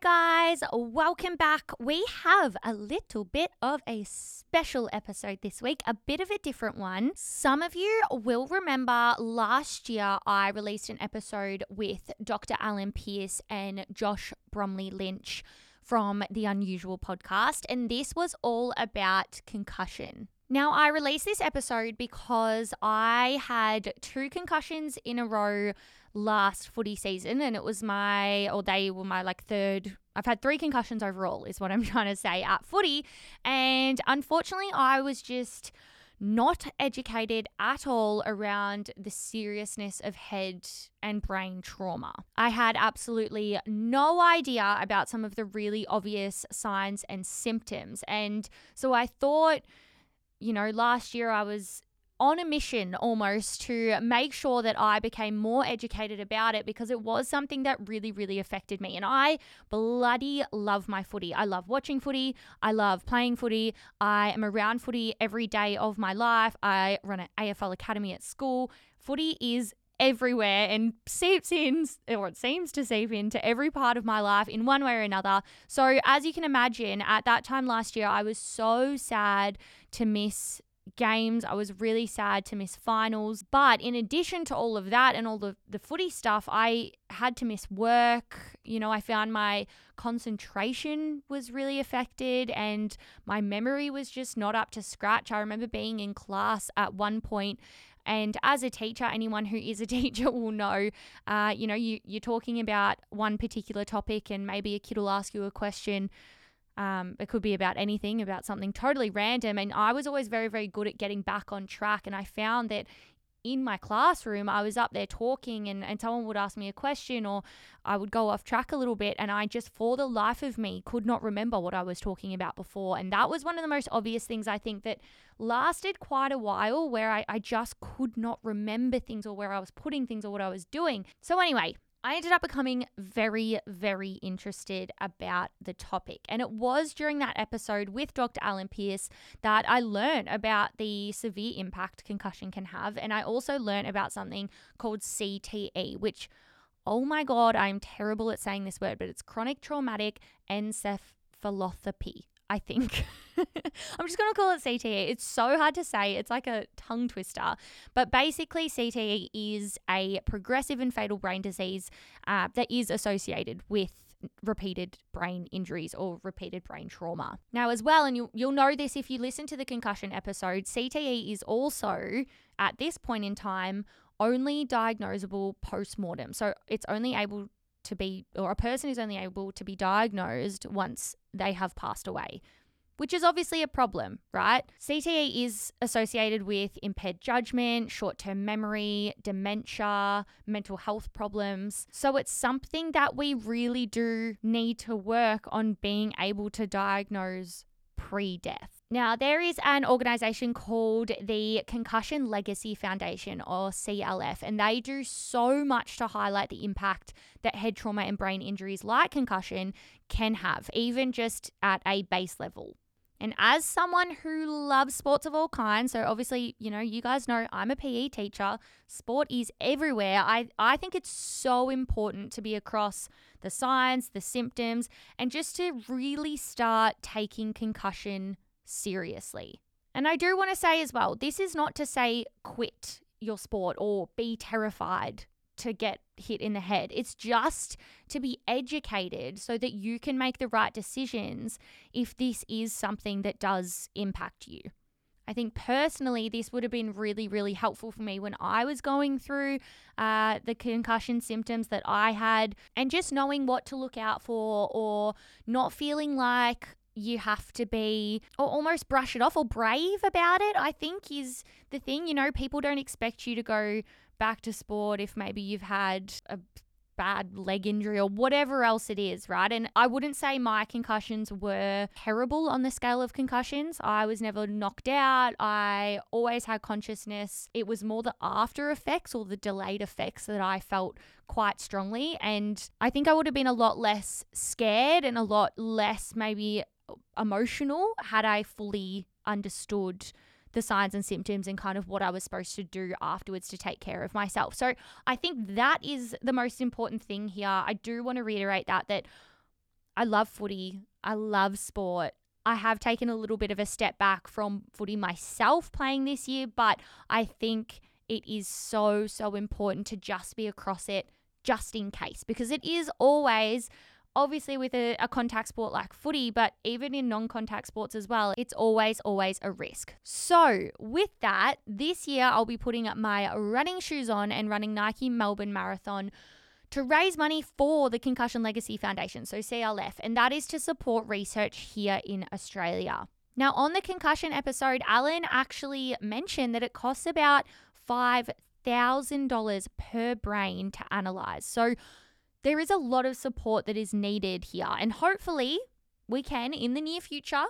Guys. Welcome back. We have a little bit of a special episode this week, a bit of a different one. Some of you will remember last year I released an episode with Dr. Alan Pearce and Josh Bromley Lynch from the Unusual podcast, and this was all about concussion. Now, I released this episode because I had two concussions in a row last footy season and it was my or they were my like third I've had three concussions overall is what I'm trying to say at footy and unfortunately I was just not educated at all around the seriousness of head and brain trauma. I had absolutely no idea about some of the really obvious signs and symptoms. And so I thought, you know, last year I was on a mission almost to make sure that I became more educated about it because it was something that really, really affected me. And I bloody love my footy. I love watching footy. I love playing footy. I am around footy every day of my life. I run an AFL academy at school. Footy is everywhere and seeps in, or it seems to seep into every part of my life in one way or another. So, as you can imagine, at that time last year, I was so sad to miss games. I was really sad to miss finals. But in addition to all of that and all the, the footy stuff, I had to miss work. You know, I found my concentration was really affected and my memory was just not up to scratch. I remember being in class at one point and as a teacher, anyone who is a teacher will know, uh, you know, you, you're talking about one particular topic and maybe a kid will ask you a question um, it could be about anything, about something totally random. And I was always very, very good at getting back on track. And I found that in my classroom, I was up there talking and, and someone would ask me a question or I would go off track a little bit. And I just, for the life of me, could not remember what I was talking about before. And that was one of the most obvious things I think that lasted quite a while where I, I just could not remember things or where I was putting things or what I was doing. So, anyway, I ended up becoming very, very interested about the topic. And it was during that episode with Dr. Alan Pearce that I learned about the severe impact concussion can have. And I also learned about something called CTE, which, oh my God, I'm terrible at saying this word, but it's chronic traumatic encephalopathy. I think. I'm just going to call it CTE. It's so hard to say. It's like a tongue twister. But basically, CTE is a progressive and fatal brain disease uh, that is associated with repeated brain injuries or repeated brain trauma. Now, as well, and you, you'll know this if you listen to the concussion episode, CTE is also, at this point in time, only diagnosable post mortem. So it's only able to be, or a person is only able to be diagnosed once they have passed away, which is obviously a problem, right? CTE is associated with impaired judgment, short term memory, dementia, mental health problems. So it's something that we really do need to work on being able to diagnose pre death. Now, there is an organization called the Concussion Legacy Foundation, or CLF, and they do so much to highlight the impact that head trauma and brain injuries like concussion can have, even just at a base level. And as someone who loves sports of all kinds, so obviously, you know, you guys know I'm a PE teacher, sport is everywhere. I, I think it's so important to be across the signs, the symptoms, and just to really start taking concussion seriously. And I do want to say as well, this is not to say quit your sport or be terrified to get hit in the head. It's just to be educated so that you can make the right decisions if this is something that does impact you. I think personally, this would have been really, really helpful for me when I was going through uh, the concussion symptoms that I had, and just knowing what to look out for, or not feeling like you have to be or almost brush it off or brave about it, I think is the thing. You know, people don't expect you to go back to sport if maybe you've had a bad leg injury or whatever else it is, right? And I wouldn't say my concussions were terrible on the scale of concussions. I was never knocked out. I always had consciousness. It was more the after effects or the delayed effects that I felt quite strongly. And I think I would have been a lot less scared and a lot less maybe emotional had I fully understood the signs and symptoms and kind of what I was supposed to do afterwards to take care of myself. So I think that is the most important thing here. I do want to reiterate that that I love footy. I love sport. I have taken a little bit of a step back from footy myself playing this year, but I think it is so, so important to just be across it just in case because it is always obviously with a, a, contact sport like footy, but even in non contact sports as well, it's always, always a risk. So, with that, this year I'll be putting my running shoes on and running Nike Melbourne Marathon to raise money for the Concussion Legacy Foundation, so CLF, and that is to support research here in Australia. Now, on the concussion episode, Alan actually mentioned that it costs about $5,000 per brain to analyze. So, there is a lot of support that is needed here. And hopefully, we can, in the near future,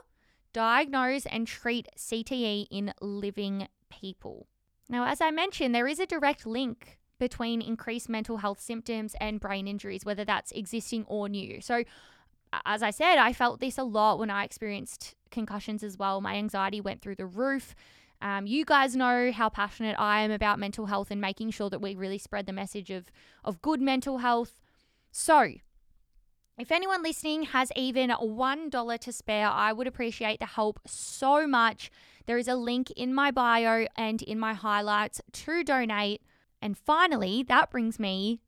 diagnose and treat CTE in living people. Now, as I mentioned, there is a direct link between increased mental health symptoms and brain injuries, whether that's existing or new. So, as I said, I felt this a lot when I experienced concussions as well. My anxiety went through the roof. Um, you guys know how passionate I am about mental health and making sure that we really spread the message of, of good mental health. So, if anyone listening has even $1 to spare, I would appreciate the help so much. There is a link in my bio and in my highlights to donate. And finally, that brings me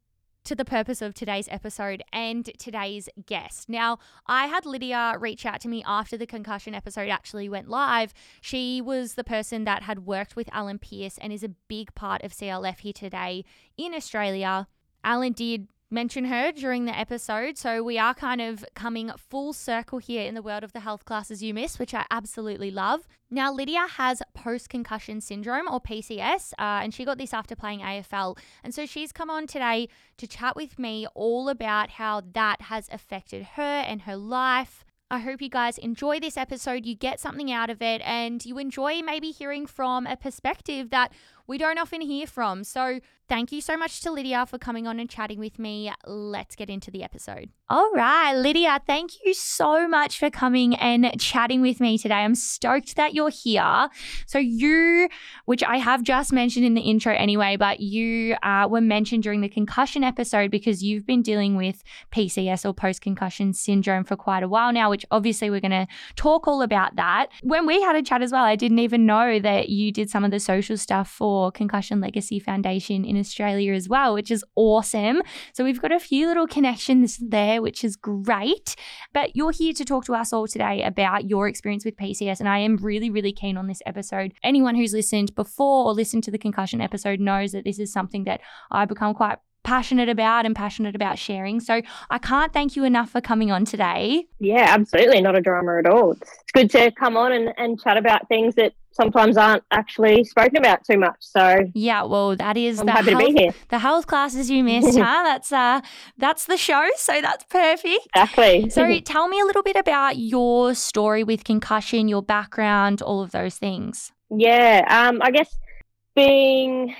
to the purpose of today's episode and today's guest. Now, I had Lydia reach out to me after the concussion episode actually went live. She was the person that had worked with Alan Pearce and is a big part of CLF here today in Australia. Alan did mention her during the episode. So we are kind of coming full circle here in the world of the health classes you miss, which I absolutely love. Now, Lydia has post concussion syndrome or PCS, uh, and she got this after playing AFL. And so she's come on today to chat with me all about how that has affected her and her life. I hope you guys enjoy this episode, you get something out of it, and you enjoy maybe hearing from a perspective that we don't often hear from. So, thank you so much to Lydia for coming on and chatting with me. Let's get into the episode. All right, Lydia, thank you so much for coming and chatting with me today. I'm stoked that you're here. So, you, which I have just mentioned in the intro anyway, but you uh, were mentioned during the concussion episode because you've been dealing with PCS or post concussion syndrome for quite a while now, which obviously we're going to talk all about that. When we had a chat as well, I didn't even know that you did some of the social stuff for for Concussion Legacy Foundation in Australia as well, which is awesome. So we've got a few little connections there, which is great. But you're here to talk to us all today about your experience with PCS, and I am really, really keen on this episode. Anyone who's listened before or listened to the concussion episode knows that this is something that I become quite passionate about and passionate about sharing. So I can't thank you enough for coming on today. Yeah, absolutely. Not a drama at all. It's good to come on and, and chat about things that sometimes aren't actually spoken about too much. So yeah, well, that is I'm the happy health, to be here. the health classes you missed, huh? That's uh, that's the show. So that's perfect. Exactly. so tell me a little bit about your story with concussion, your background, all of those things. Yeah, um, I guess being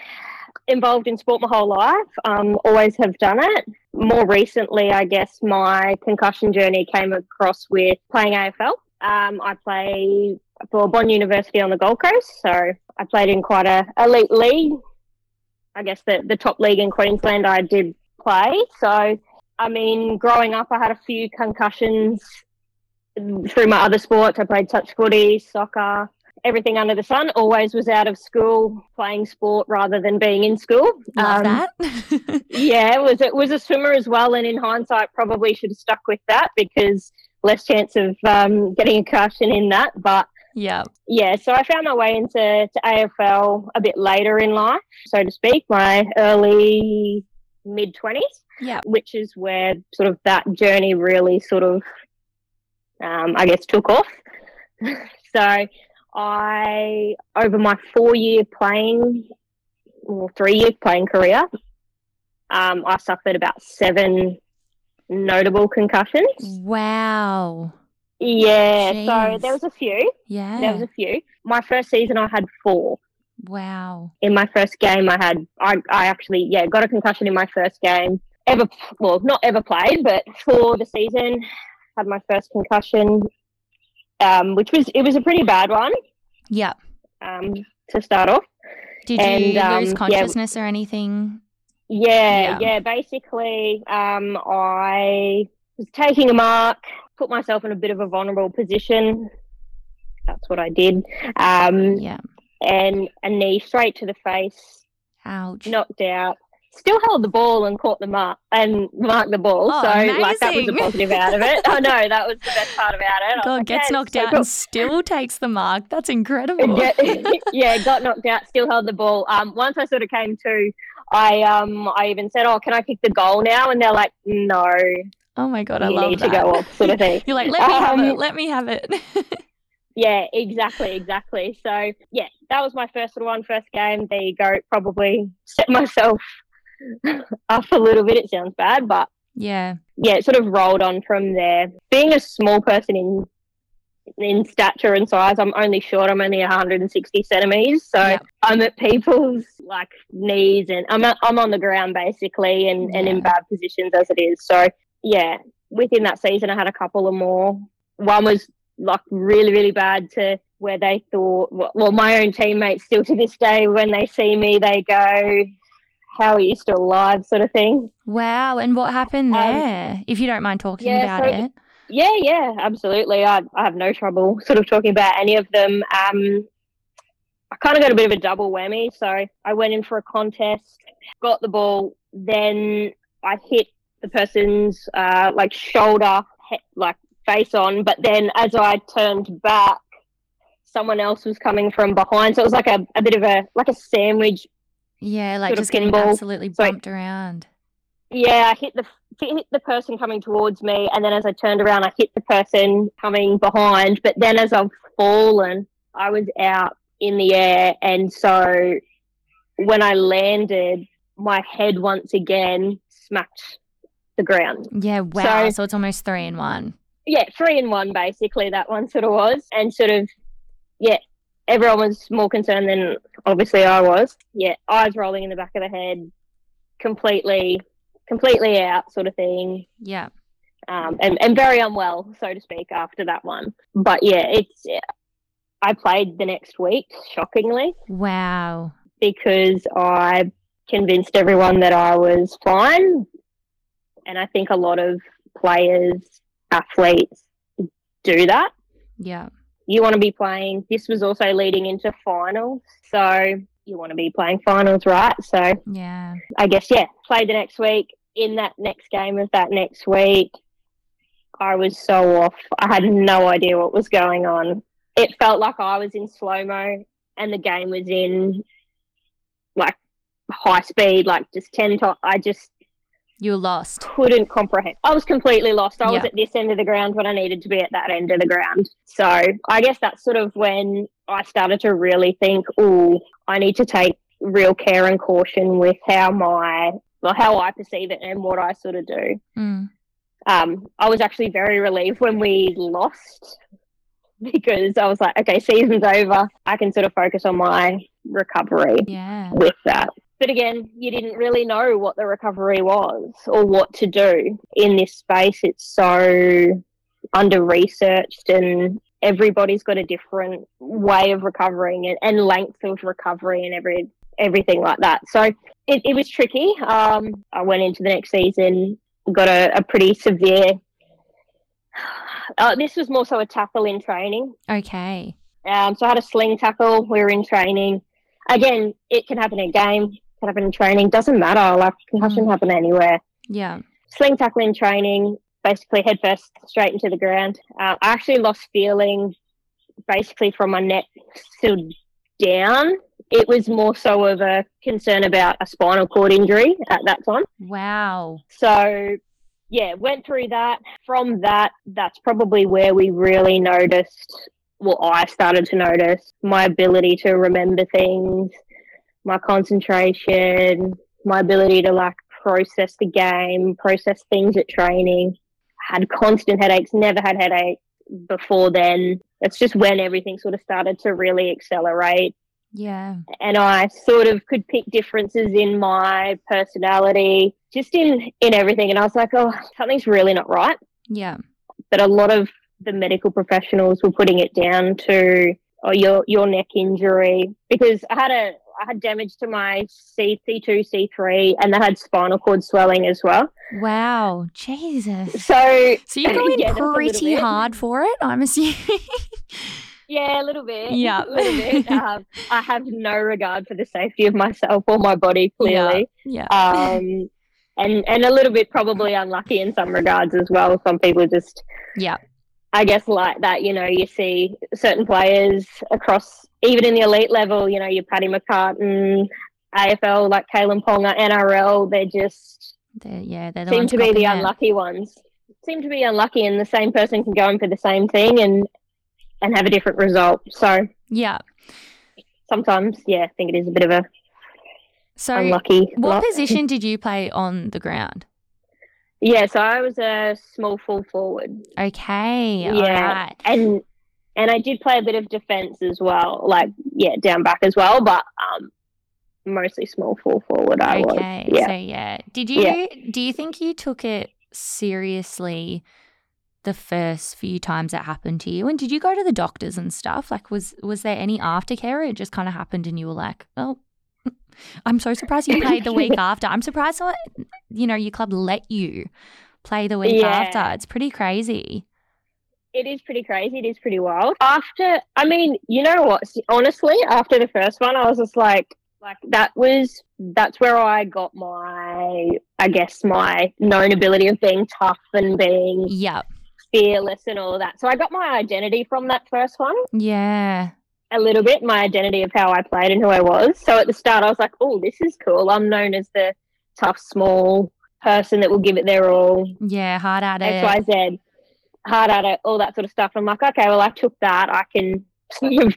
involved in sport my whole life. Um, always have done it. More recently, I guess my concussion journey came across with playing AFL. Um, I play for Bond University on the Gold Coast, so I played in quite a elite league. I guess the the top league in Queensland. I did play. So, I mean, growing up, I had a few concussions through my other sports. I played touch footy, soccer, everything under the sun. Always was out of school playing sport rather than being in school. Love um, that. yeah, it was it was a swimmer as well, and in hindsight, probably should have stuck with that because less chance of um, getting a concussion in that. But yeah, yeah. So I found my way into to AFL a bit later in life, so to speak, my early mid twenties. Yeah, which is where sort of that journey really sort of um, I guess, took off. so I, over my four year playing or three year playing career, um, I suffered about seven notable concussions. Wow. Yeah, Jeez. so there was a few. Yeah. There was a few. My first season, I had four. wow. In my first game, I had I, I actually yeah got a concussion in my first game ever. Well, not ever played, but for the season, had my first concussion, um, which was it was a pretty bad one Yep. um, to start off. Did And, you um, lose yeah. consciousness or anything? Yeah, Yeah. yeah. basically, um, I was taking a mark, put myself in a bit of a vulnerable position. That's what I did. Um, Yeah. and a knee straight to the face, Ouch. knocked out. Still held the ball and caught the mark and marked the ball. Oh, so like that was a positive out of it. I know that was the best part about it. God like, gets "Yeah, knocked so out cool." and still takes the mark. That's incredible. yeah, yeah, got knocked out, still held the ball. Um, once I sort of came to, I um, I even said, "Oh, can I kick the goal now?" And they're like, "No, Oh my god, I you love need that. to go off," sort of thing. You're like, let me have Um, it. Let me have it. Yeah, exactly, exactly. So yeah, that was my first one, first game. There you go. Probably set myself up a little bit. It sounds bad, but yeah. yeah, it sort of rolled on from there. Being a small person in in stature and size, I'm only short. I'm only 160 centimeters, so Yep. I'm at people's like knees, and I'm I'm on the ground basically, and and in bad positions as it is. So yeah, within that season, I had a couple of more. One was like really really bad to where they thought well, my own teammates still to this day when they see me they go how are you still alive sort of thing Wow. And what happened Um, there? if you don't mind talking yeah, about so- it. Yeah, yeah, absolutely. I, I have no trouble sort of talking about any of them. Um, I kind of got a bit of a double whammy. So I went in for a contest, got the ball, then I hit the person's uh, like shoulder, he- like face on. But then as I turned back, someone else was coming from behind. So it was like a, a bit of a like a sandwich Yeah, like just getting pinball. absolutely So- bumped around. Yeah, I hit the hit the person coming towards me, and then as I turned around, I hit the person coming behind. But then as I've fallen, I was out in the air, and so when I landed, my head once again smacked the ground. Yeah, wow. So- So, it's almost three in one. Yeah, three in one basically. That one sort of was, and sort of yeah. Everyone was more concerned than obviously I was. Yeah, eyes rolling in the back of the head, completely, completely out, sort of thing. Yeah. um, and, and very unwell, so to speak, after that one. But yeah, it's. I played the next week, shockingly, Wow. because I convinced everyone that I was fine, and I think a lot of players, athletes, do that. Yeah. You want to be playing. This was also leading into finals, so you want to be playing finals, right? So Yeah. I guess yeah, play the next week. In that next game of that next week, I was so off. I had no idea what was going on. It felt like I was in slow mo and the game was in like high speed, like just ten times. I just You lost. couldn't comprehend. I was completely lost. I was at this end of the ground when I needed to be at that end of the ground. So I guess that's sort of when I started to really think, oh, I need to take real care and caution with how my well, how I perceive it and what I sort of do. Mm. Um, I was actually very relieved when we lost because I was like, okay, season's over. I can sort of focus on my recovery Yeah. with that. But again, you didn't really know what the recovery was or what to do in this space. It's so under researched and everybody's got a different way of recovering and, and length of recovery and every everything like that. So it, it was tricky. Um, I went into the next season, got a, a pretty severe. Uh, this was more so a tackle in training. Okay. Um, so I had a sling tackle. We were in training. Again, it can happen in game, can happen in training. Doesn't matter. Like concussion Mm. happen anywhere. Yeah. Sling tackle in training, basically head first straight into the ground. Uh, I actually lost feeling basically from my neck still down. It was more so of a concern about a spinal cord injury at that time. Wow. So, yeah, went through that. From that, that's probably where we really noticed. Well, I started to notice my ability to remember things, my concentration, my ability to like process the game, process things at training. Had constant headaches, never had headaches before then. It's just when everything sort of started to really accelerate. Yeah. And I sort of could pick differences in my personality, just in in everything. And I was like, oh, something's really not right. Yeah. But a lot of the medical professionals were putting it down to oh, your your neck injury because I had a I had damage to my C C2 C3 and I had spinal cord swelling as well. Wow, Jesus. So So you're going Yeah, that's a little pretty hard for it, I'm assuming. yeah, a little bit. Yeah. a little bit. Um, I have no regard for the safety of myself or my body. Clearly. yeah. um, and and a little bit probably unlucky in some regards as well. Some people just, yeah. I guess, like that. You know, you see certain players across, even in the elite level. You know, your Paddy McCartin, AFL, like Kalyn Ponga, NRL. They're just They're, yeah, they're the seem to be the it. unlucky ones. Seem to be unlucky, and the same person can go in for the same thing and and have a different result. So Yeah. sometimes, yeah, I think it is a bit of a So unlucky. what lot. position did you play on the ground? Yeah, so I was a small full forward. Okay. All Yeah. right. and and I did play a bit of defense as well, like yeah, down back as well, but um, mostly small full forward. I Okay. was, yeah, So yeah. Did you Yeah. do you think you took it seriously the first few times it happened to you? And did you go to the doctors and stuff? Like was was there any aftercare or it just kind of happened and you were like, "Oh, I'm so surprised you played the week after. I'm surprised what you know, your club let you play the week Yeah. after. It's pretty crazy. it is pretty crazy. It is pretty wild. After, I mean, you know what? Honestly, after the first one, I was just like, like that was that's where I got my, I guess, my known ability of being tough and being yeah fearless and all that. So I got my identity from that first one. Yeah. A little bit my identity of how I played and who I was. So at the start, I was like, "Oh, this is cool." I'm known as the tough, small person that will give it their all, Yeah, hard at it. X, Y, Z, hard at it, all that sort of stuff. I'm like, okay, well, I took that. I can sort of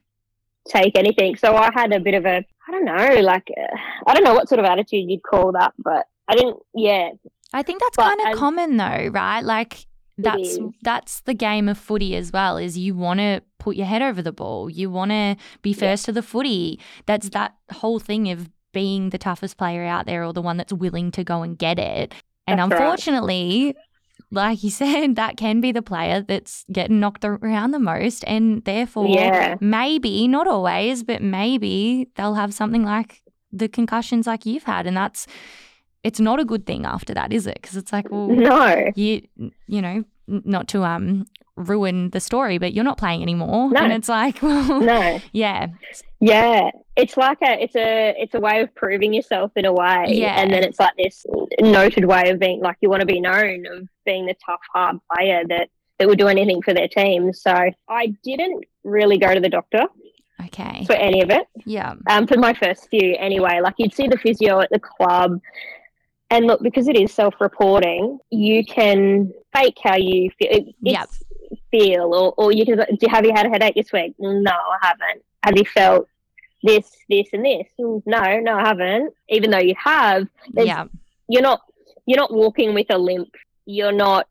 take anything. So I had a bit of a, I don't know, like uh, I don't know what sort of attitude you'd call that, but I didn't. Yeah, I think that's kind of common though, right? Like that's that's the game of footy as well. Is you want to put your head over the ball, you want to be first to the footy. That's that whole thing of being the toughest player out there or the one that's willing to go and get it. And That's right. unfortunately, like you said, that can be the player that's getting knocked around the most, and therefore yeah, maybe not always, but maybe they'll have something like the concussions like you've had, and that's it's not a good thing after that, is it? Because it's like, well, no, you you know, not to um ruin the story, but you're not playing anymore, No. and it's like, well, no, yeah, yeah. It's like a, it's a, it's a way of proving yourself in a way, Yeah. and then it's like this noted way of being like you want to be known of being the tough, hard player that that would do anything for their team. So I didn't really go to the doctor okay, for any of it. yeah, um, for my first few anyway. Like you'd see the physio at the club, and look because it is self-reporting, you can fake how you feel. It, Yep. Feel or, or you can. Do have you had a headache this week? No, I haven't. Have you felt this, this, and this? "Mm, No, no, I haven't. Even though you have, yeah, you're not. You're not walking with a limp. You're not.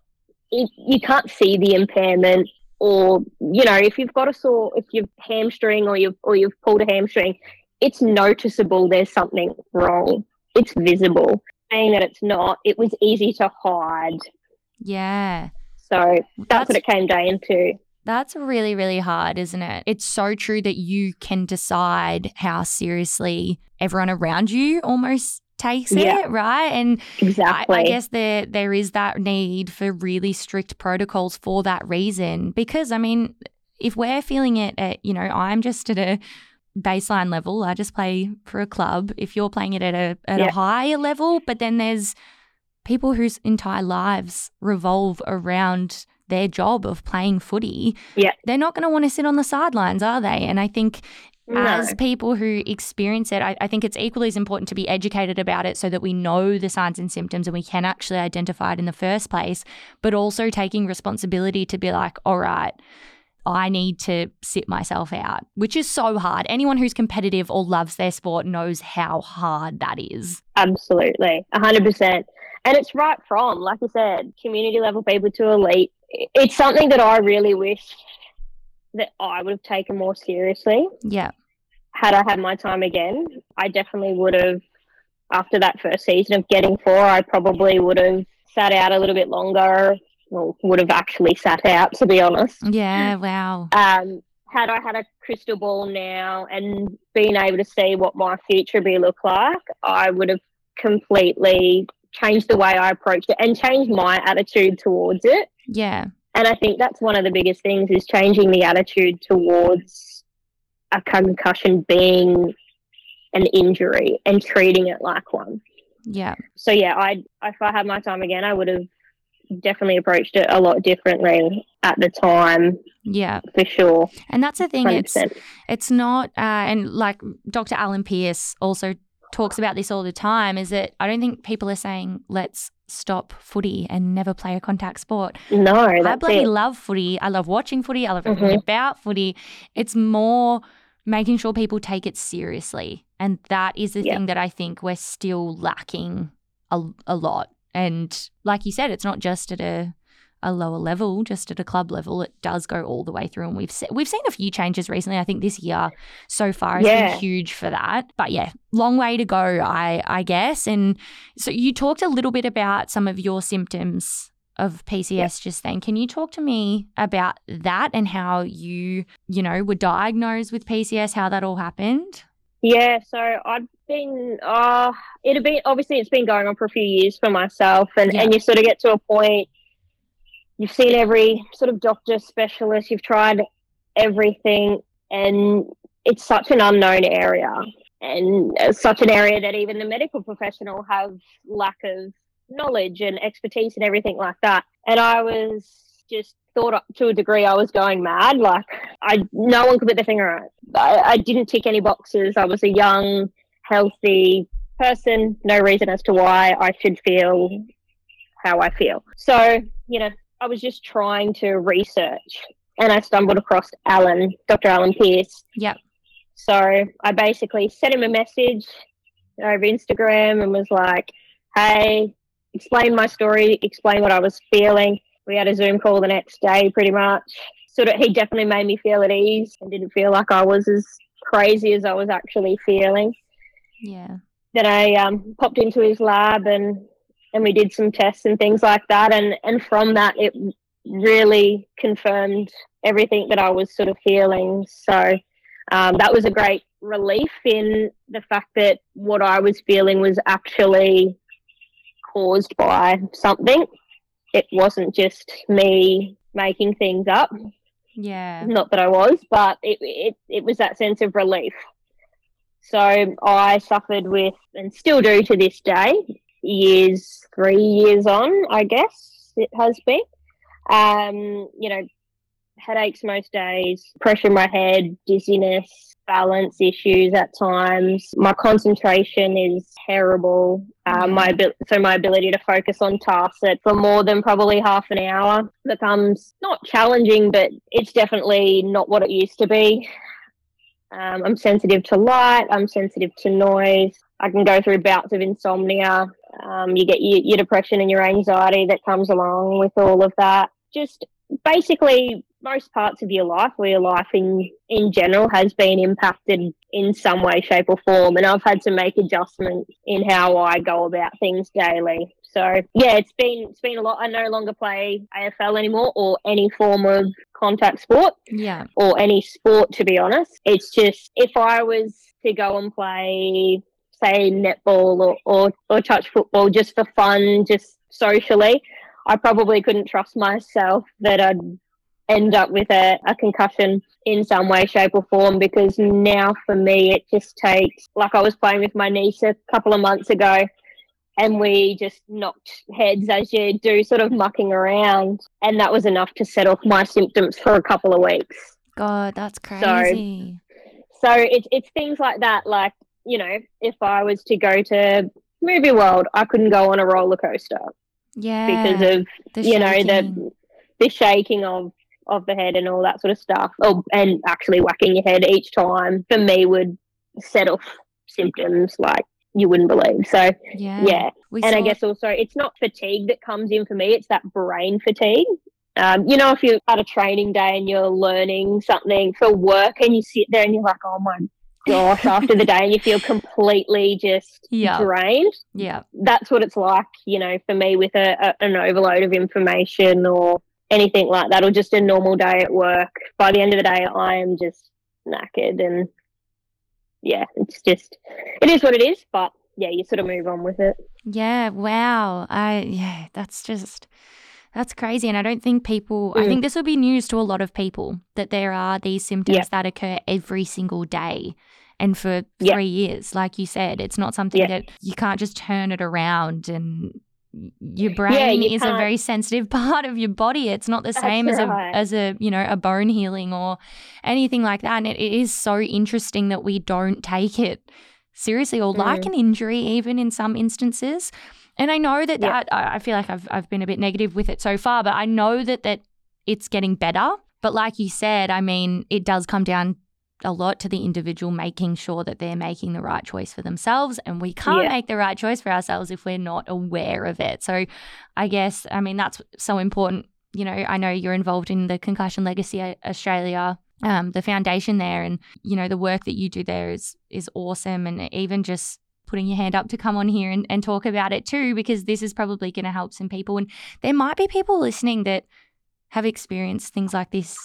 You, you can't see the impairment, or you know, if you've got a sore, if you've hamstring or you've or you've pulled a hamstring, it's noticeable. There's something wrong. It's visible. Saying that it's not, it was easy to hide. yeah. So that's, what it came down to. That's really, really hard, isn't it? It's so true that you can decide how seriously everyone around you almost takes Yeah. it, right? And I, Exactly. I guess there there is that need for really strict protocols for that reason. Because I mean, if we're feeling it at, you know, I'm just at a baseline level, I just play for a club. If you're playing it at a at Yeah. a higher level, but then there's people whose entire lives revolve around their job of playing footy. Yeah. They're not going to want to sit on the sidelines, are they? And I think No. as people who experience it, I, I think it's equally as important to be educated about it so that we know the signs and symptoms and we can actually identify it in the first place, but also taking responsibility to be like, all right, I need to sit myself out, which is so hard. Anyone who's competitive or loves their sport knows how hard that is. Absolutely, 100%. And it's right from, like I said, community level people to elite. It's something that I really wish that I would have taken more seriously. Yeah. Had I had my time again, I definitely would have, after that first season of getting four, I probably would have sat out a little bit longer, well, would have actually sat out, to be honest. Yeah. Wow. Um, had I had a crystal ball now and been able to see what my future be look like, I would have completely changed the way I approached it and changed my attitude towards it. Yeah. And I think that's one of the biggest things is changing the attitude towards a concussion being an injury and treating it like one. Yeah. So yeah, I if I had my time again, I would have definitely approached it a lot differently at the time Yeah. for sure. And that's the thing. It's 100%. it's not uh, and like dr alan pearce also talks about this all the time is that i don't think people are saying let's stop footy and never play a contact sport No, i bloody it. love footy i love watching footy i love everything Mhm. about footy it's more making sure people take it seriously and that is the Yeah. thing that i think we're still lacking a, a lot and like you said it's not just at a a lower level, just at a club level, it does go all the way through. And we've se- we've seen a few changes recently. I think this year so far has Yeah. been huge for that. But yeah, long way to go, I I guess. And so you talked a little bit about some of your symptoms of PCS just then. Can you talk to me about that and how you, you know, were diagnosed with PCS, how that all happened? Yeah, so I'd been, uh, it had been, obviously it's been going on for a few years for myself and, Yeah. and you sort of get to a point, you've seen every sort of doctor specialist, you've tried everything and it's such an unknown area and such an area that even the medical professional have lack of knowledge and expertise and everything like that. And I was just thought to a degree I was going mad. Like I, no one could put their finger on it. I, I didn't tick any boxes. I was a young, healthy person. No reason as to why I should feel how I feel. So you know, I was just trying to research, and I stumbled across Alan, Dr. Alan Pearce. Yep. So I basically sent him a message over Instagram and was like, "Hey, explain my story, explain what I was feeling." We had a Zoom call the next day, pretty much. Sort of, he definitely made me feel at ease and didn't feel like I was as crazy as I was actually feeling. Yeah. Then I um, popped into his lab and and we did some tests and things like that, and and from that it really confirmed everything that I was sort of feeling. So um, that was a great relief in the fact that what I was feeling was actually caused by something. It wasn't just me making things up. Yeah. Not that I was, but it, it, it was that sense of relief. So I suffered with, and still do to this day, years, three years on, I guess it has been. Um, you know, headaches most days, pressure in my head, dizziness, balance issues at times. My concentration is terrible. Um, my so my ability to focus on tasks that for more than probably half an hour becomes not challenging, but it's definitely not what it used to be. Um, I'm sensitive to light. I'm sensitive to noise. I can go through bouts of insomnia. Um, you get your, your depression and your anxiety that comes along with all of that. Just basically, most parts of your life, or your life in in general, has been impacted in some way, shape, or form. And I've had to make adjustments in how I go about things daily. So yeah, it's been it's been a lot. I no longer play AFL anymore or any form of contact sport Yeah. or any sport to be honest. It's just if I was to go and play say netball or, or, or touch football just for fun, just socially, I probably couldn't trust myself that I'd end up with a, a concussion in some way, shape or form because now for me it just takes like I was playing with my niece a couple of months ago and we just knocked heads as you do, sort of mucking around. And that was enough to set off my symptoms for a couple of weeks. God, that's crazy. So it's it's things like that. Like you know, if I was to go to movie world, I couldn't go on a roller coaster Yeah. because of you know the the shaking of of the head and all that sort of stuff. Oh, and actually whacking your head each time for me would set off symptoms like you wouldn't believe. So yeah. yeah, and I guess also it's not fatigue that comes in for me; it's that brain fatigue. Um, you know, if you're at a training day and you're learning something for work, and you sit there and you're like, "Oh my gosh!" after the day, and you feel completely just Yeah. drained. Yeah. That's what it's like, you know, for me with a, a an overload of information or anything like that, or just a normal day at work. By the end of the day, I am just knackered, and yeah, it's just it is what it is. But yeah, you sort of move on with it. Yeah, wow. I yeah, that's just that's crazy and I don't think people I Mm. think this will be news to a lot of people that there are these symptoms Yeah. that occur every single day and for Yeah. 3 years like you said it's not something Yeah. that you can't just turn it around and your brain you is a can't. very sensitive part of your body. It's not the That's same as a as a you know a bone healing or anything like that. And it, it is so interesting that we don't take it seriously or like Mm. an injury even in some instances. And I know that Yeah. that I I feel like I've I've been a bit negative with it so far, but I know that that it's getting better. But like you said, I mean, it does come down a lot to the individual making sure that they're making the right choice for themselves. And we can't Yeah. make the right choice for ourselves if we're not aware of it. So I guess, I mean, that's so important. You know, I know you're involved in the Concussion Legacy uh, Australia, um, the foundation there, and you know the work that you do there is is awesome. And even just putting your hand up to come on here and, and talk about it too, because this is probably going to help some people. And there might be people listening that have experienced things like this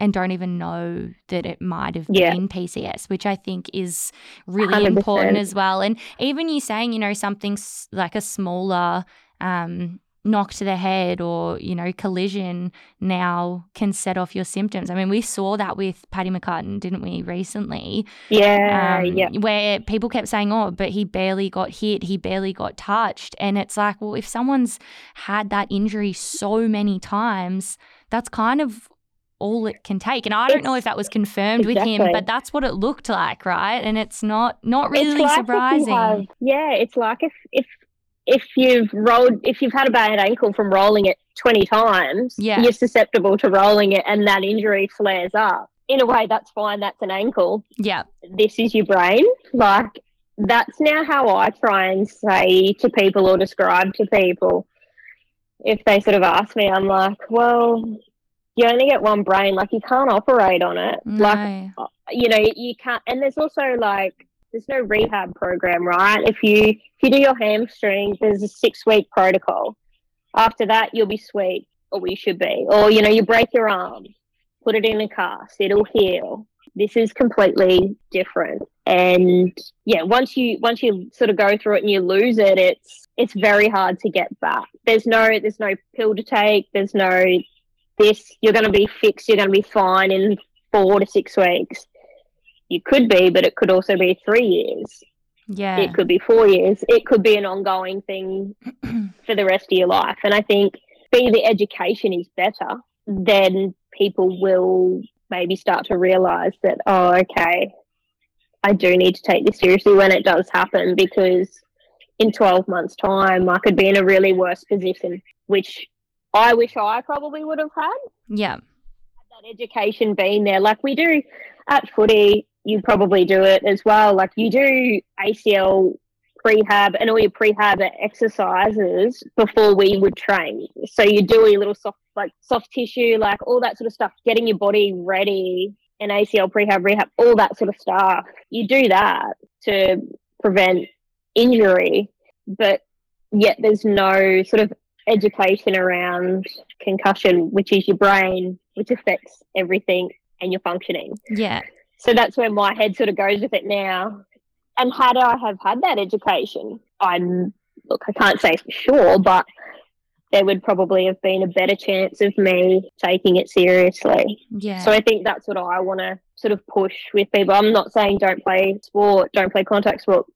and don't even know that it might have Yeah. been PCS, which I think is really important 100%. as well. And even you saying, you know, something like a smaller um, knock to the head or, you know, collision now can set off your symptoms. I mean, we saw that with Paddy McCartin, didn't we, recently? Yeah, um, yeah. where people kept saying, "Oh, but he barely got hit, he barely got touched," and it's like, well, if someone's had that injury so many times, that's kind of all it can take. And I don't know if that was confirmed with him, but that's what it looked like, right? And it's not not really like surprising. have- yeah, it's like if if if you've rolled if you've had a bad ankle from rolling it twenty times, Yeah. you're susceptible to rolling it, and that injury flares up. In a way, that's fine. That's an ankle. yeah, This is your brain. Like that's now how I try and say to people or describe to people. If they sort of ask me, I'm like, well, you only get one brain. Like you can't operate on it. Like you know you can't and there's also like there's no rehab program right? If you if you do your hamstring there's a six week protocol. After that you'll be sweet or you should be. Or you know you break your arm put it in a cast it'll heal. This is completely different. And yeah once you once you sort of go through it and you lose it it's it's very hard to get back. There's no there's no pill to take there's no this you're going to be fixed you're going to be fine in four to six weeks. You could be, but it could also be three years. yeah, It could be four years. It could be an ongoing thing for the rest of your life. And I think being the education is better, then people will maybe start to realize that, oh, okay, I do need to take this seriously when it does happen because in 12 months' time, I could be in a really worse position, which I wish I probably would have had yeah, that education being there. Like we do at footy, you probably do it as well. Like you do ACL prehab and all your prehab exercises before we would train. So you do your little soft, like soft tissue, like all that sort of stuff, getting your body ready and ACL prehab, rehab, all that sort of stuff. You do that to prevent injury, but yet there's no sort of education around concussion, which is your brain, which affects everything and your functioning. yeah, So that's where my head sort of goes with it now. And had I have had that education, I'm look, I can't say for sure, but there would probably have been a better chance of me taking it seriously. yeah. So I think that's what I want to sort of push with people. I'm not saying don't play sport, don't play contact sport.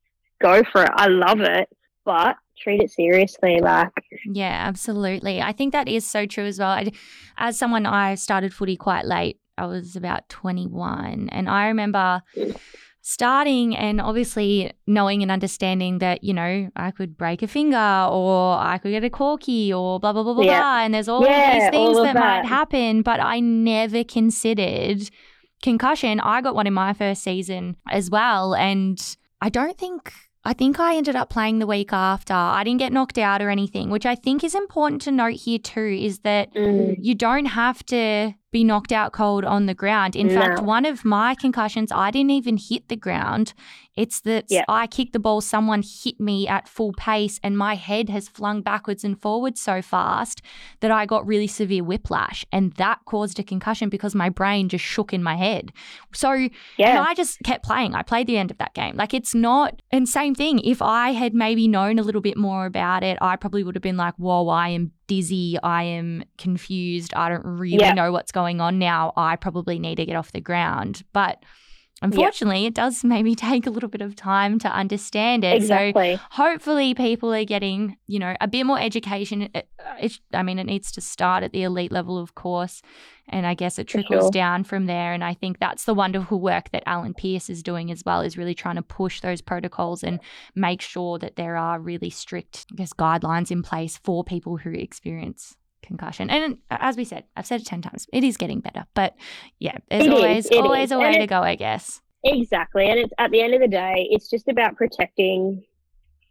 Go for it. I love it, but treat it seriously. Like, Yeah, absolutely. I think that is so true as well. I, as someone, I started footy quite late I was about 21. And I remember starting and obviously knowing and understanding that, you know, I could break a finger or I could get a corky or blah, blah, blah, blah, Yeah. blah. And there's all Yeah, these things all that, of might happen, but I never considered concussion. I got one in my first season as well. And I don't think. I think I ended up playing the week after. I didn't get knocked out or anything, which I think is important to note here too is that Mm. you don't have to be knocked out cold on the ground. In No. fact, one of my concussions, I didn't even hit the ground. It's that Yeah. I kicked the ball, someone hit me at full pace, and my head has flung backwards and forwards so fast that I got really severe whiplash. And that caused a concussion because my brain just shook in my head. So, and I just kept playing. I played the end of that game. Like it's not, and same thing. If I had maybe known a little bit more about it, I probably would have been like, whoa, I am dizzy. I am confused. I don't really Yeah. know what's going on now. I probably need to get off the ground. But unfortunately, it does maybe take a little bit of time to understand it. So hopefully people are getting you know a bit more education it, uh, it, i mean it needs to start at the elite level of course and i guess it trickles sure. down from there and i think that's the wonderful work that alan pearce is doing as well is really trying to push those protocols and make sure that there are really strict i guess guidelines in place for people who experience concussion and as we said i've said it 10 times it is getting better but yeah there's It is, always it always is. a And way to go i guess Exactly. And it's at the end of the day, it's just about protecting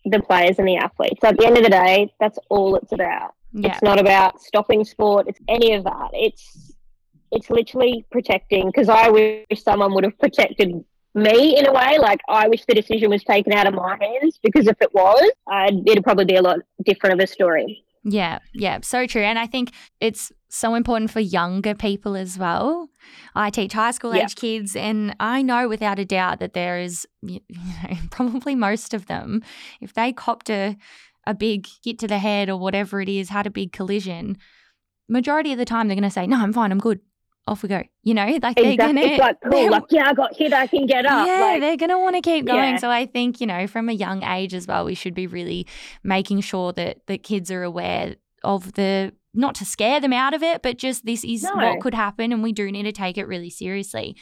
the players and the athletes. At the end of the day, that's all it's about. yeah It's not about stopping sport. It's any of that. It's it's literally protecting. Because I wish someone would have protected me in a way. Like I wish the decision was taken out of my hands. Because if it was, I'd, it'd probably be a lot different of a story. Yeah, yeah, so true. And I think it's so important for younger people as well. I teach high school Yeah. age kids, and I know without a doubt that there is, you know, probably most of them, if they copped a, a big hit to the head or whatever it is, had a big collision, majority of the time they're going to say, No, I'm fine, I'm good. Off we go. You know, like they're Exactly. going It's like cool. Like yeah, I got hit. I can get up. Yeah, like, they're going to want to keep going. Yeah. So I think, you know, from a young age as well, we should be really making sure that that kids are aware of the not to scare them out of it, but just this is No. what could happen and we do need to take it really seriously.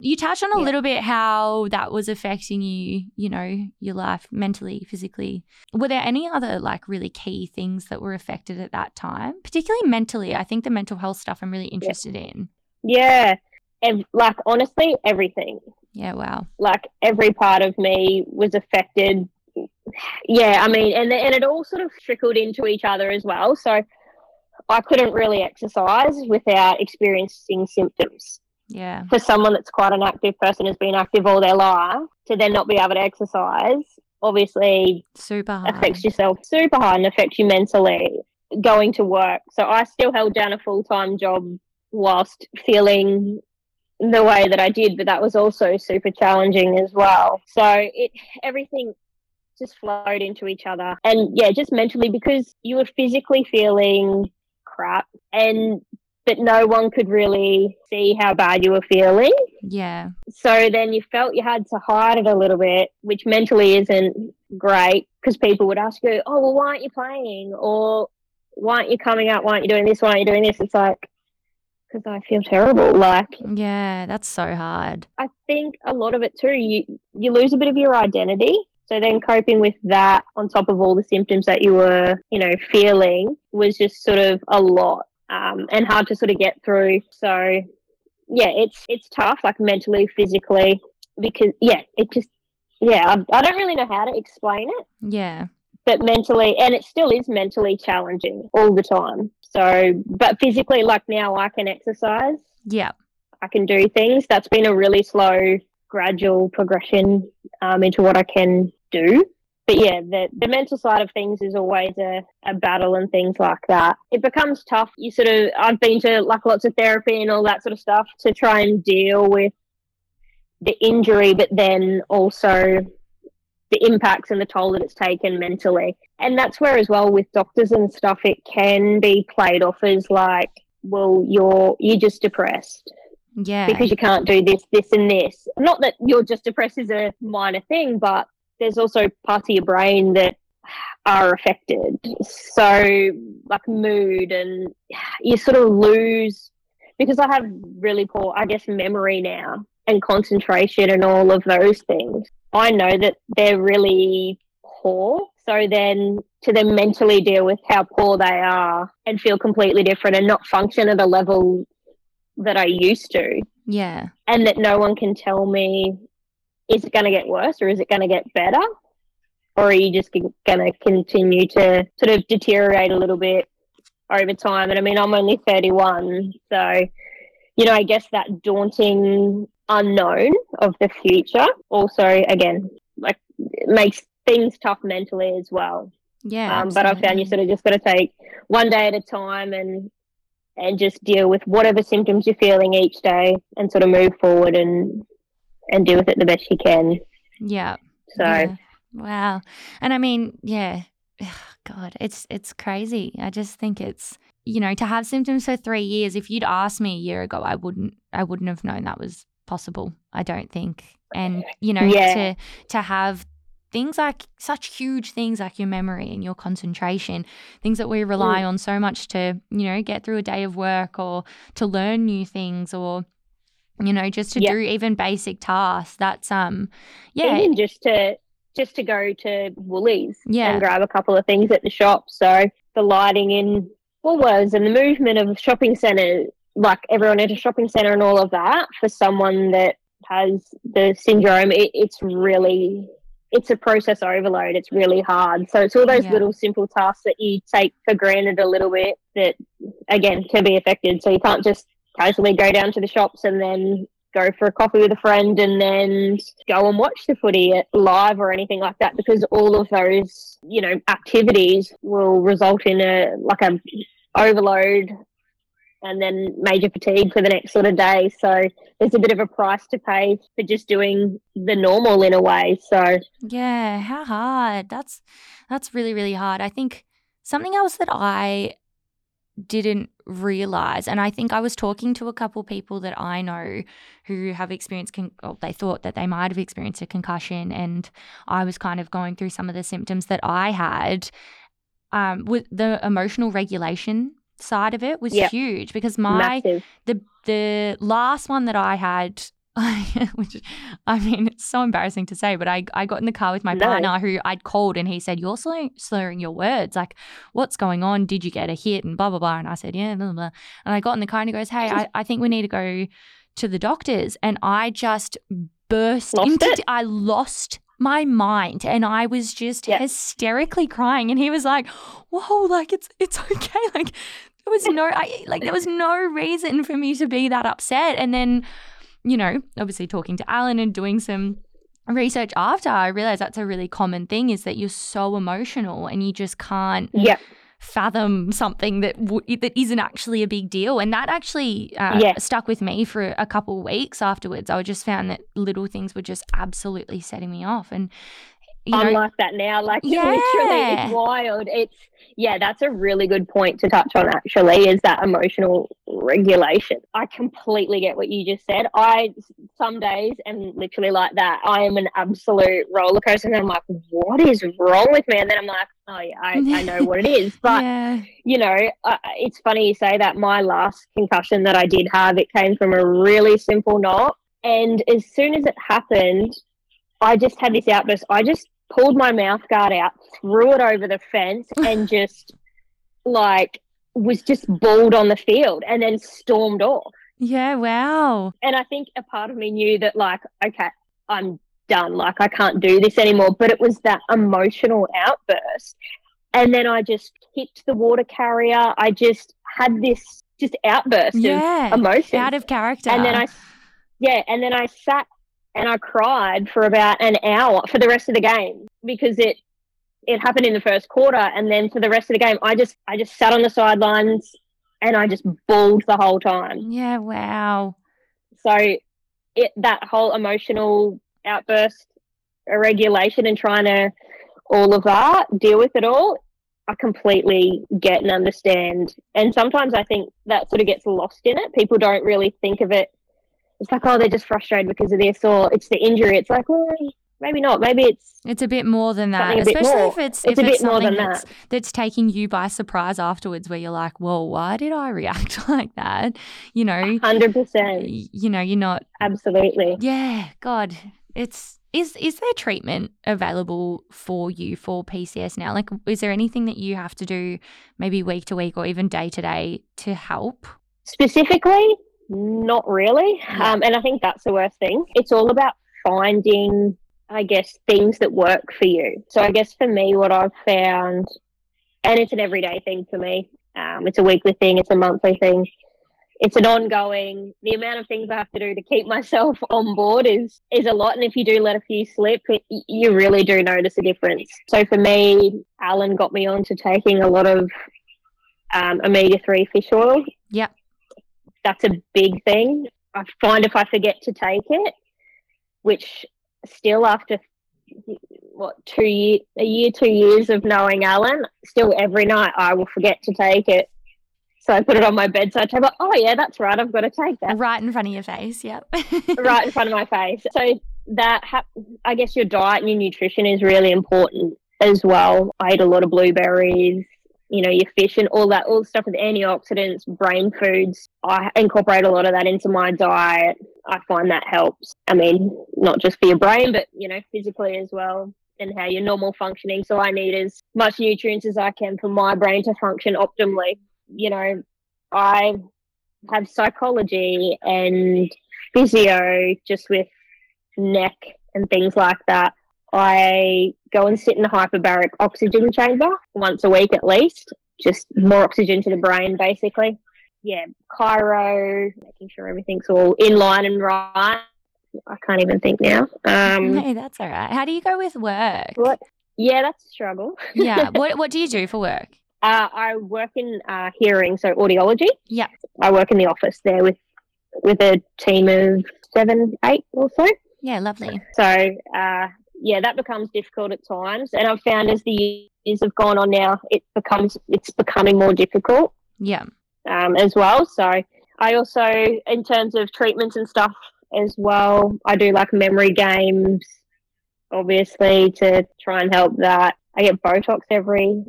You touched on a Yeah. little bit how that was affecting you, you know, your life mentally, physically. Were there any other like really key things that were affected at that time, particularly mentally? I think the mental health stuff I'm really interested in. Yeah. Ev- like honestly, everything. Yeah, wow. like every part of me was affected. Yeah, I mean, and and it all sort of trickled into each other as well. So I couldn't really exercise without experiencing symptoms. Yeah. For someone that's quite an active person, has been active all their life, to then not be able to exercise, obviously Super hard. affects yourself super hard and affects you mentally. Going to work, so I still held down a full time job whilst feeling the way that I did, but that was also super challenging as well. So it everything just flowed into each other, and yeah, just mentally because you were physically feeling crap, and but no one could really see how bad you were feeling. Yeah. So then you felt you had to hide it a little bit, which mentally isn't great because people would ask you, "Oh, well, why aren't you playing?" or "Why aren't you coming out? Why aren't you doing this? Why aren't you doing this?" It's like because I feel terrible. Like Yeah, that's so hard. I think a lot of it too, you you lose a bit of your identity. So then coping with that on top of all the symptoms that you were, you know, feeling was just sort of a lot um, and hard to sort of get through. So yeah, it's it's tough, like mentally, physically, because yeah, it just yeah, I, I don't really know how to explain it, Yeah. but mentally, and it still is mentally challenging all the time. So, but physically, like now, I can exercise. Yeah. I can do things. That's been a really slow, gradual progression um, into what I can do. But yeah, the, the mental side of things is always a, a battle and things like that. It becomes tough. You sort of, I've been to like lots of therapy and all that sort of stuff to try and deal with the injury, but then also the impacts and the toll that it's taken mentally. And that's where, as well, with doctors and stuff, it can be played off as like, well, you're you're just depressed Yeah. because you can't do this, this, and this. Not that you're just depressed is a minor thing, but there's also parts of your brain that are affected. So, like mood, and you sort of lose because I have really poor, I guess, memory now and concentration and all of those things. I know that they're really poor. So then to then mentally deal with how poor they are and feel completely different and not function at a level that I used to. Yeah. And that no one can tell me, is it going to get worse or is it going to get better? Or are you just going to continue to sort of deteriorate a little bit over time? And I mean, I'm only 31. So, you know, I guess that daunting unknown of the future also, again, like makes things tough mentally as well. Yeah. Um, but I found you sort of just got to take one day at a time and and just deal with whatever symptoms you're feeling each day and sort of move forward and and deal with it the best you can. Yeah. So yeah. wow. And I mean, yeah. God, it's it's crazy. I just think it's you know, to have symptoms for 3 years, if you'd asked me a year ago, I wouldn't I wouldn't have known that was possible. I don't think. And you know, Yeah. to to have things like such huge things like your memory and your concentration, things that we rely on so much to, you know, get through a day of work or to learn new things or you know, just to Yeah. do even basic tasks. That's um yeah, even just to just to go to Woolies Yeah. and grab a couple of things at the shop. So the lighting in Woolworths and the movement of shopping centre, like everyone at a shopping centre and all of that, for someone that has the syndrome, it, it's really it's a process overload. It's really hard. So it's all those Yeah. little simple tasks that you take for granted a little bit that again can be affected. So you can't just casually go down to the shops and then go for a coffee with a friend and then go and watch the footy at live or anything like that because all of those you know activities will result in a like a overload and then major fatigue for the next sort of day so there's a bit of a price to pay for just doing the normal in a way so Yeah, how hard. That's that's really really hard. I think something else that I didn't realize and I think I was talking to a couple people that I know who have experienced con- or they thought that they might have experienced a concussion and I was kind of going through some of the symptoms that I had um with the emotional regulation side of it was Yep. huge because my massive the the last one that I had, which I mean, it's so embarrassing to say, but I I got in the car with my No. partner who I'd called and he said, "You're slurring, slurring your words. Like, what's going on? Did you get a hit?" And blah blah blah. And I said, "Yeah, blah blah." blah. And I got in the car and he goes, "Hey, I, I think we need to go to the doctors." And I just burst Lost into. it? I lost. My mind, and I was just Yeah. hysterically crying, and he was like, "Whoa, like it's it's okay, like there was no I, like there was no reason for me to be that upset. And then you know obviously talking to alan and doing some research after i realized that's a really common thing is that you're so emotional and you just can't yeah fathom something that w- that isn't actually a big deal. And that actually uh, Yeah. stuck with me for a couple of weeks afterwards. I just found that little things were just absolutely setting me off. And I'm know like that now. Like Yeah. literally, it's wild. It's yeah, that's a really good point to touch on. Actually, is that emotional regulation? I completely get what you just said. I some days am literally like that. I am an absolute roller coaster, and I'm like, what is wrong with me? And then I'm like, oh yeah, I, I know what it is. But yeah you know, uh, it's funny you say that. My last concussion that I did have, it came from a really simple knot. And as soon as it happened, I just had this outburst. I just pulled my mouth guard out, threw it over the fence, and just like was just bawled on the field and then stormed off. yeah wow And I think a part of me knew that, like, okay, I'm done. Like, I can't do this anymore. But it was that emotional outburst. And then I just kicked the water carrier. I just had this just outburst yeah of emotion. out of character and then I, yeah, and then I sat and I cried for about an hour for the rest of the game because it it happened in the first quarter, and then for the rest of the game, I just I just sat on the sidelines and I just bawled the whole time. Yeah, wow. So it that whole emotional outburst, regulation, and trying to all of that deal with it all. I completely get and understand. And sometimes I think that sort of gets lost in it. People don't really think of it. It's like, oh, they're just frustrated because of this, or it's the injury. It's like, well, maybe not. Maybe it's It's a bit more than that, Something a bit especially more. if it's, It's if a it's bit more something than that's, that's taking you by surprise afterwards, where you're like, "Well, why did I react like that?" You know, hundred percent. you know, you're not. Absolutely. Yeah, God, it's is is there treatment available for you for PCS now? Like, is there anything that you have to do, maybe week to week or even day to day, to help? Specifically, not really. Um, and I think that's the worst thing. It's all about finding, I guess, things that work for you. So I guess for me, what I've found, and it's an everyday thing for me. Um, it's a weekly thing. It's a monthly thing. It's an ongoing. The amount of things I have to do to keep myself on board is is a lot. And if you do let a few slip, it, you really do notice a difference. So for me, Alan got me on to taking a lot of um, omega three fish oil that's a big thing. I find if I forget to take it, which still after what two year a year two years of knowing Alan, still every night I will forget to take it. So I put it on my bedside table. Oh yeah, that's right. I've got to take that Right in front of your face. Yep. right in front of my face. So that ha- I guess your diet and your nutrition is really important as well. I eat a lot of blueberries, you know, your fish and all that, all the stuff with antioxidants, brain foods. I incorporate a lot of that into my diet. I find that helps. I mean, not just for your brain, but you know, physically as well. And how your normal functioning. So I need as much nutrients as I can for my brain to function optimally. You know, I have psychology and physio just with neck and things like that. I go and sit in a hyperbaric oxygen chamber once a week at least, just more oxygen to the brain, basically. Yeah, chiro, making sure everything's all in line and right. I can't even think now. Um, hey, that's all right. How do you go with work? what? Yeah, that's a struggle. yeah. What What do you do for work? Uh, I work in uh, hearing, so audiology. Yeah. I work in the office there with with a team of seven, eight or so. Yeah, lovely. So uh, yeah, that becomes difficult at times, and I've found as the years have gone on now, it becomes it's becoming more difficult Yeah. um, as well. So I also, in terms of treatments and stuff as well, I do like memory games, obviously to try and help that. I get Botox every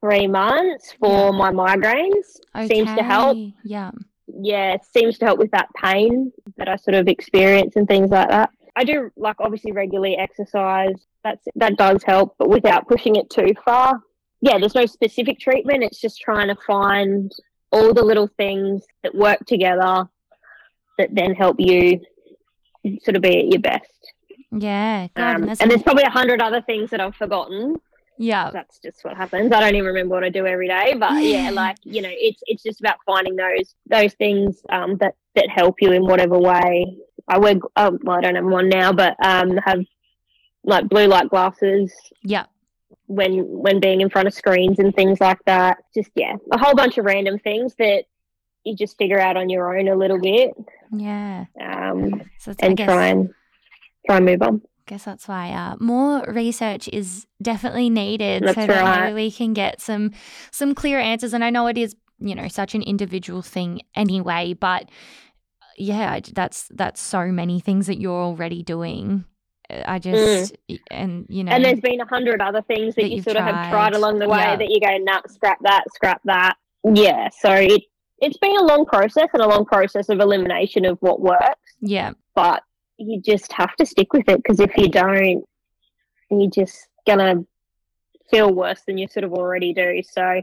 three months for Yeah. my migraines. Seems to help. Yeah. Yeah, it seems to help with that pain that I sort of experience and things like that. I do like obviously regularly exercise. That's that does help, but without pushing it too far. Yeah, there's no specific treatment. It's just trying to find all the little things that work together that then help you sort of be at your best. Yeah. God, Um, and and there's probably a hundred other things that I've forgotten. yeah. That's just what happens. I don't even remember what I do every day, but yeah, like you know, it's it's just about finding those those things um, that that help you in whatever way. I wear um, well, I don't have one now, but um, have like blue light glasses Yeah. when when being in front of screens and things like that. Just yeah, a whole bunch of random things that you just figure out on your own a little bit Yeah. um, So and guess, try and try and move on. I guess that's why uh, more research is definitely needed so That's that right. maybe we can get some some clear answers. And I know it is you know such an individual thing anyway, but yeah, that's that's so many things that you're already doing. Uh, I just and you know Mm. And there's been a hundred other things that, That you sort of have tried. tried along the way Yeah. that you go, nah, scrap that, scrap that. Yeah, so it it's been a long process and a long process of elimination of what works, yeah but you just have to stick with it because if you don't, you're just gonna feel worse than you sort of already do. So,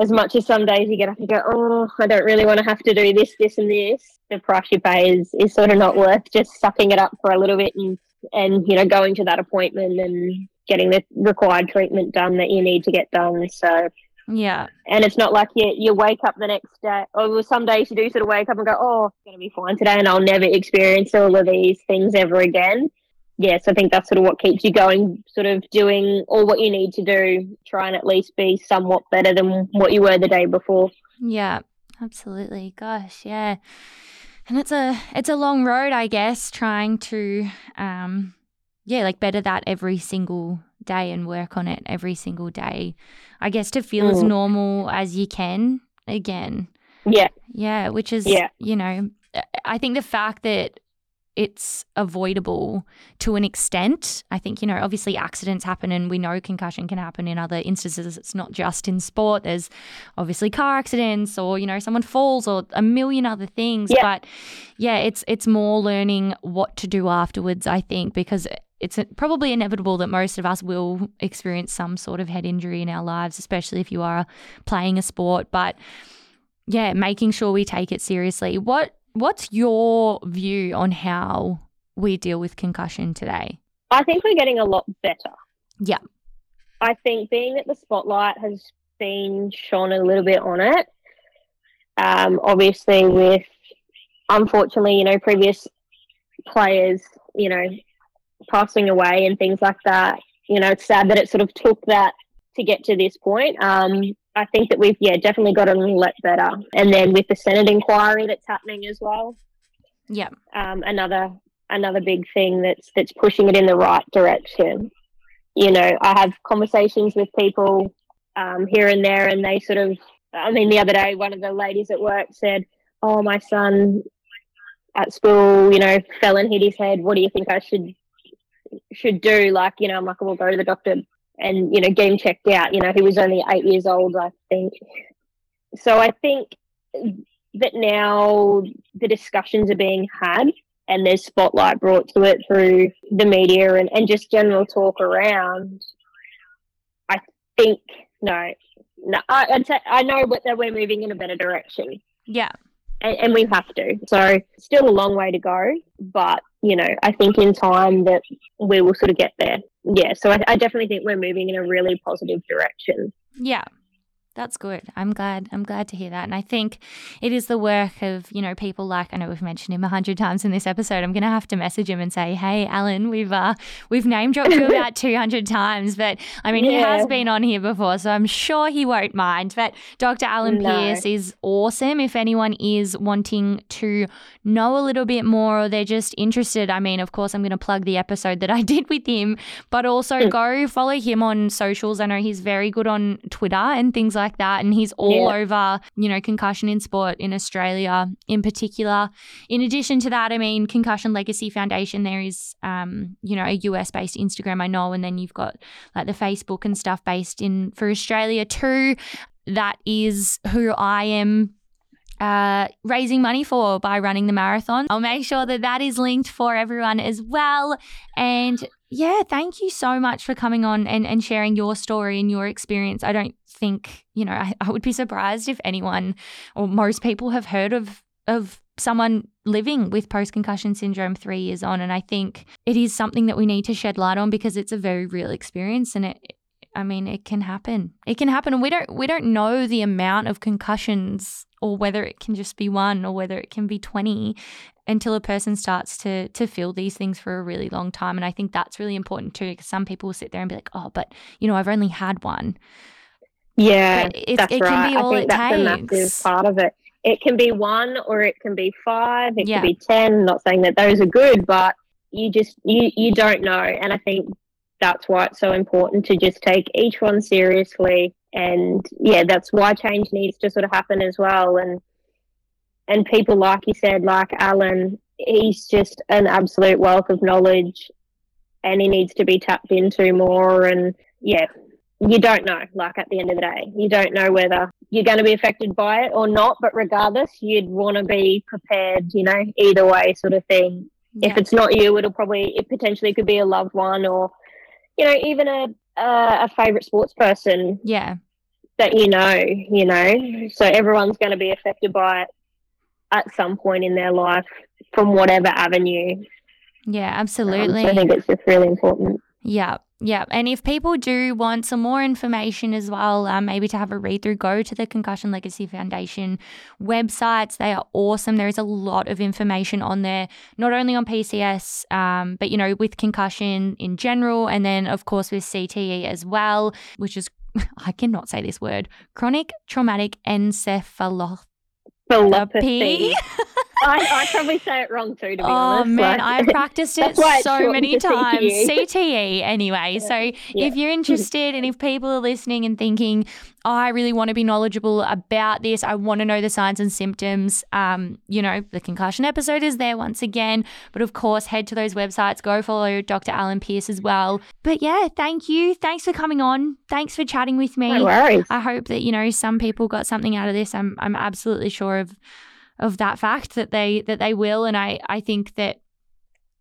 as much as some days you get up and go, oh, I don't really want to have to do this, this, and this, the price you pay is, is sort of not worth just sucking it up for a little bit and and you know going to that appointment and getting the required treatment done that you need to get done. So, yeah and it's not like you you wake up the next day, or some days you do sort of wake up and go, oh, it's going to be fine today, and I'll never experience all of these things ever again. Yes, I think that's sort of what keeps you going, sort of doing all what you need to do, try and at least be somewhat better than what you were the day before. Yeah, absolutely. Gosh, yeah. And it's a it's a long road, I guess, trying to um yeah, like better that every single day and work on it every single day. I guess to feel as Mm. normal as you can again. Yeah, Yeah, which is Yeah. you know, I think the fact that it's avoidable to an extent. I think, you know, obviously accidents happen and we know concussion can happen in other instances. It's not just in sport. There's obviously car accidents or, you know, someone falls or a million other things. Yeah. But yeah, it's it's more learning what to do afterwards, I think, because it's probably inevitable that most of us will experience some sort of head injury in our lives, especially if you are playing a sport. But yeah, making sure we take it seriously. What What's your view on how we deal with concussion today? I think we're getting a lot better. Yeah. I think being that the spotlight has been shone a little bit on it, um, obviously with unfortunately, you know, previous players, you know, passing away and things like that. You know, it's sad that it sort of took that to get to this point. Um, I think that we've yeah definitely gotten a lot better. And then with the Senate inquiry that's happening as well. Yeah. Um, another another big thing that's that's pushing it in the right direction. You know, I have conversations with people um, here and there, and they sort of. I mean, the other day, one of the ladies at work said, "Oh, my son at school, you know, fell and hit his head. What do you think I should should do?" Like, you know, I'm like, "We'll go to the doctor and you know get him checked out. You know, he was only eight years old, I think. So I think that now the discussions are being had and there's spotlight brought to it through the media and, and just general talk around. I think no, no, I, would say I know that we're moving in a better direction. Yeah. And, and, we have to. So, still a long way to go, but you know, I think in time that we will sort of get there yeah, so I, I definitely think we're moving in a really positive direction. Yeah, that's good. I'm glad. I'm glad to hear that. And I think it is the work of, you know, people like I know we've mentioned him a hundred times in this episode. I'm gonna have to message him and say, Hey Alan, we've uh we've name dropped you about two hundred times. But I mean yeah. he has been on here before, so I'm sure he won't mind. But Dr. Alan no. Pearce is awesome. If anyone is wanting to know a little bit more or they're just interested, I mean, of course I'm gonna plug the episode that I did with him, but also mm. go follow him on socials. I know he's very good on Twitter and things like like that. And he's all yeah. over, you know, concussion in sport in Australia in particular. In addition to that, I mean, Concussion Legacy Foundation, there is, um, you know, a US based Instagram, I know. And then you've got like the Facebook and stuff based in for Australia too. That is who I am uh, raising money for by running the marathon. I'll make sure that that is linked for everyone as well. And yeah, thank you so much for coming on and, and sharing your story and your experience. I don't think, you know, I, I would be surprised if anyone or most people have heard of of someone living with post concussion syndrome three years on. And I think it is something that we need to shed light on because it's a very real experience and it I mean it can happen. It can happen and we don't we don't know the amount of concussions or whether it can just be one or whether it can be 20 until a person starts to to feel these things for a really long time and i think that's really important too because some people will sit there and be like oh but you know i've only had one yeah it, that's it right. can be all I think it that's takes. a massive part of it it can be one or it can be five it yeah. can be ten not saying that those are good but you just you you don't know and i think that's why it's so important to just take each one seriously. And yeah that's why change needs to sort of happen as well. And and people like you said like alan he's just an absolute wealth of knowledge and he needs to be tapped into more. And yeah you don't know like at the end of the day. You don't know whether you're going to be affected by it or not but regardless you'd want to be prepared you know either way sort of thing. Yeah. if it's not you it'll probably it potentially could be a loved one or you know even a uh, a favorite sports person. Yeah. That you know, you know. So everyone's going to be affected by it at some point in their life from whatever avenue. Yeah, absolutely. Um, so I think it's just really important. Yeah. Yeah. And if people do want some more information as well, um, maybe to have a read through, go to the Concussion Legacy Foundation websites. They are awesome. There is a lot of information on there, not only on PCS, um, but, you know, with concussion in general. And then, of course, with CTE as well, which is, I cannot say this word, chronic traumatic encephalopathy. I, I probably say it wrong too, to be oh honest. Oh, man, I've practiced it That's why it's so many times. CTE. CTE, anyway. So Yeah. if you're interested and if people are listening and thinking, oh, I really want to be knowledgeable about this, I want to know the signs and symptoms, um, you know, the concussion episode is there once again. But of course, head to those websites, go follow Dr. Alan Pearce as well. But yeah, thank you. Thanks for coming on. Thanks for chatting with me. No worries. I hope that you know some people got something out of this. I'm I'm absolutely sure of of that fact that they that they will, and I I think that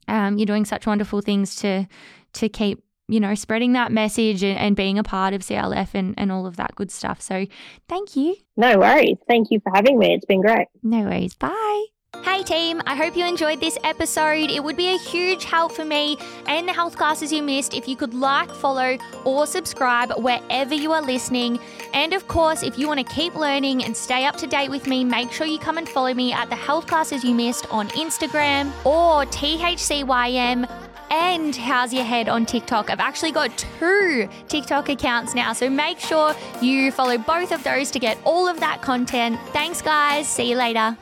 um, you're doing such wonderful things to to keep you know spreading that message and, and being a part of CLF and and all of that good stuff. So thank you. No worries. Thank you for having me. It's been great. No worries. Bye. Hey team, I hope you enjoyed this episode. It would be a huge help for me and the health classes you missed if you could like, follow, or subscribe wherever you are listening. And of course, if you want to keep learning and stay up to date with me, make sure you come and follow me at the health classes you missed on Instagram or THCYM and How's Your Head on TikTok. I've actually got two TikTok accounts now, so make sure you follow both of those to get all of that content. Thanks, guys. See you later.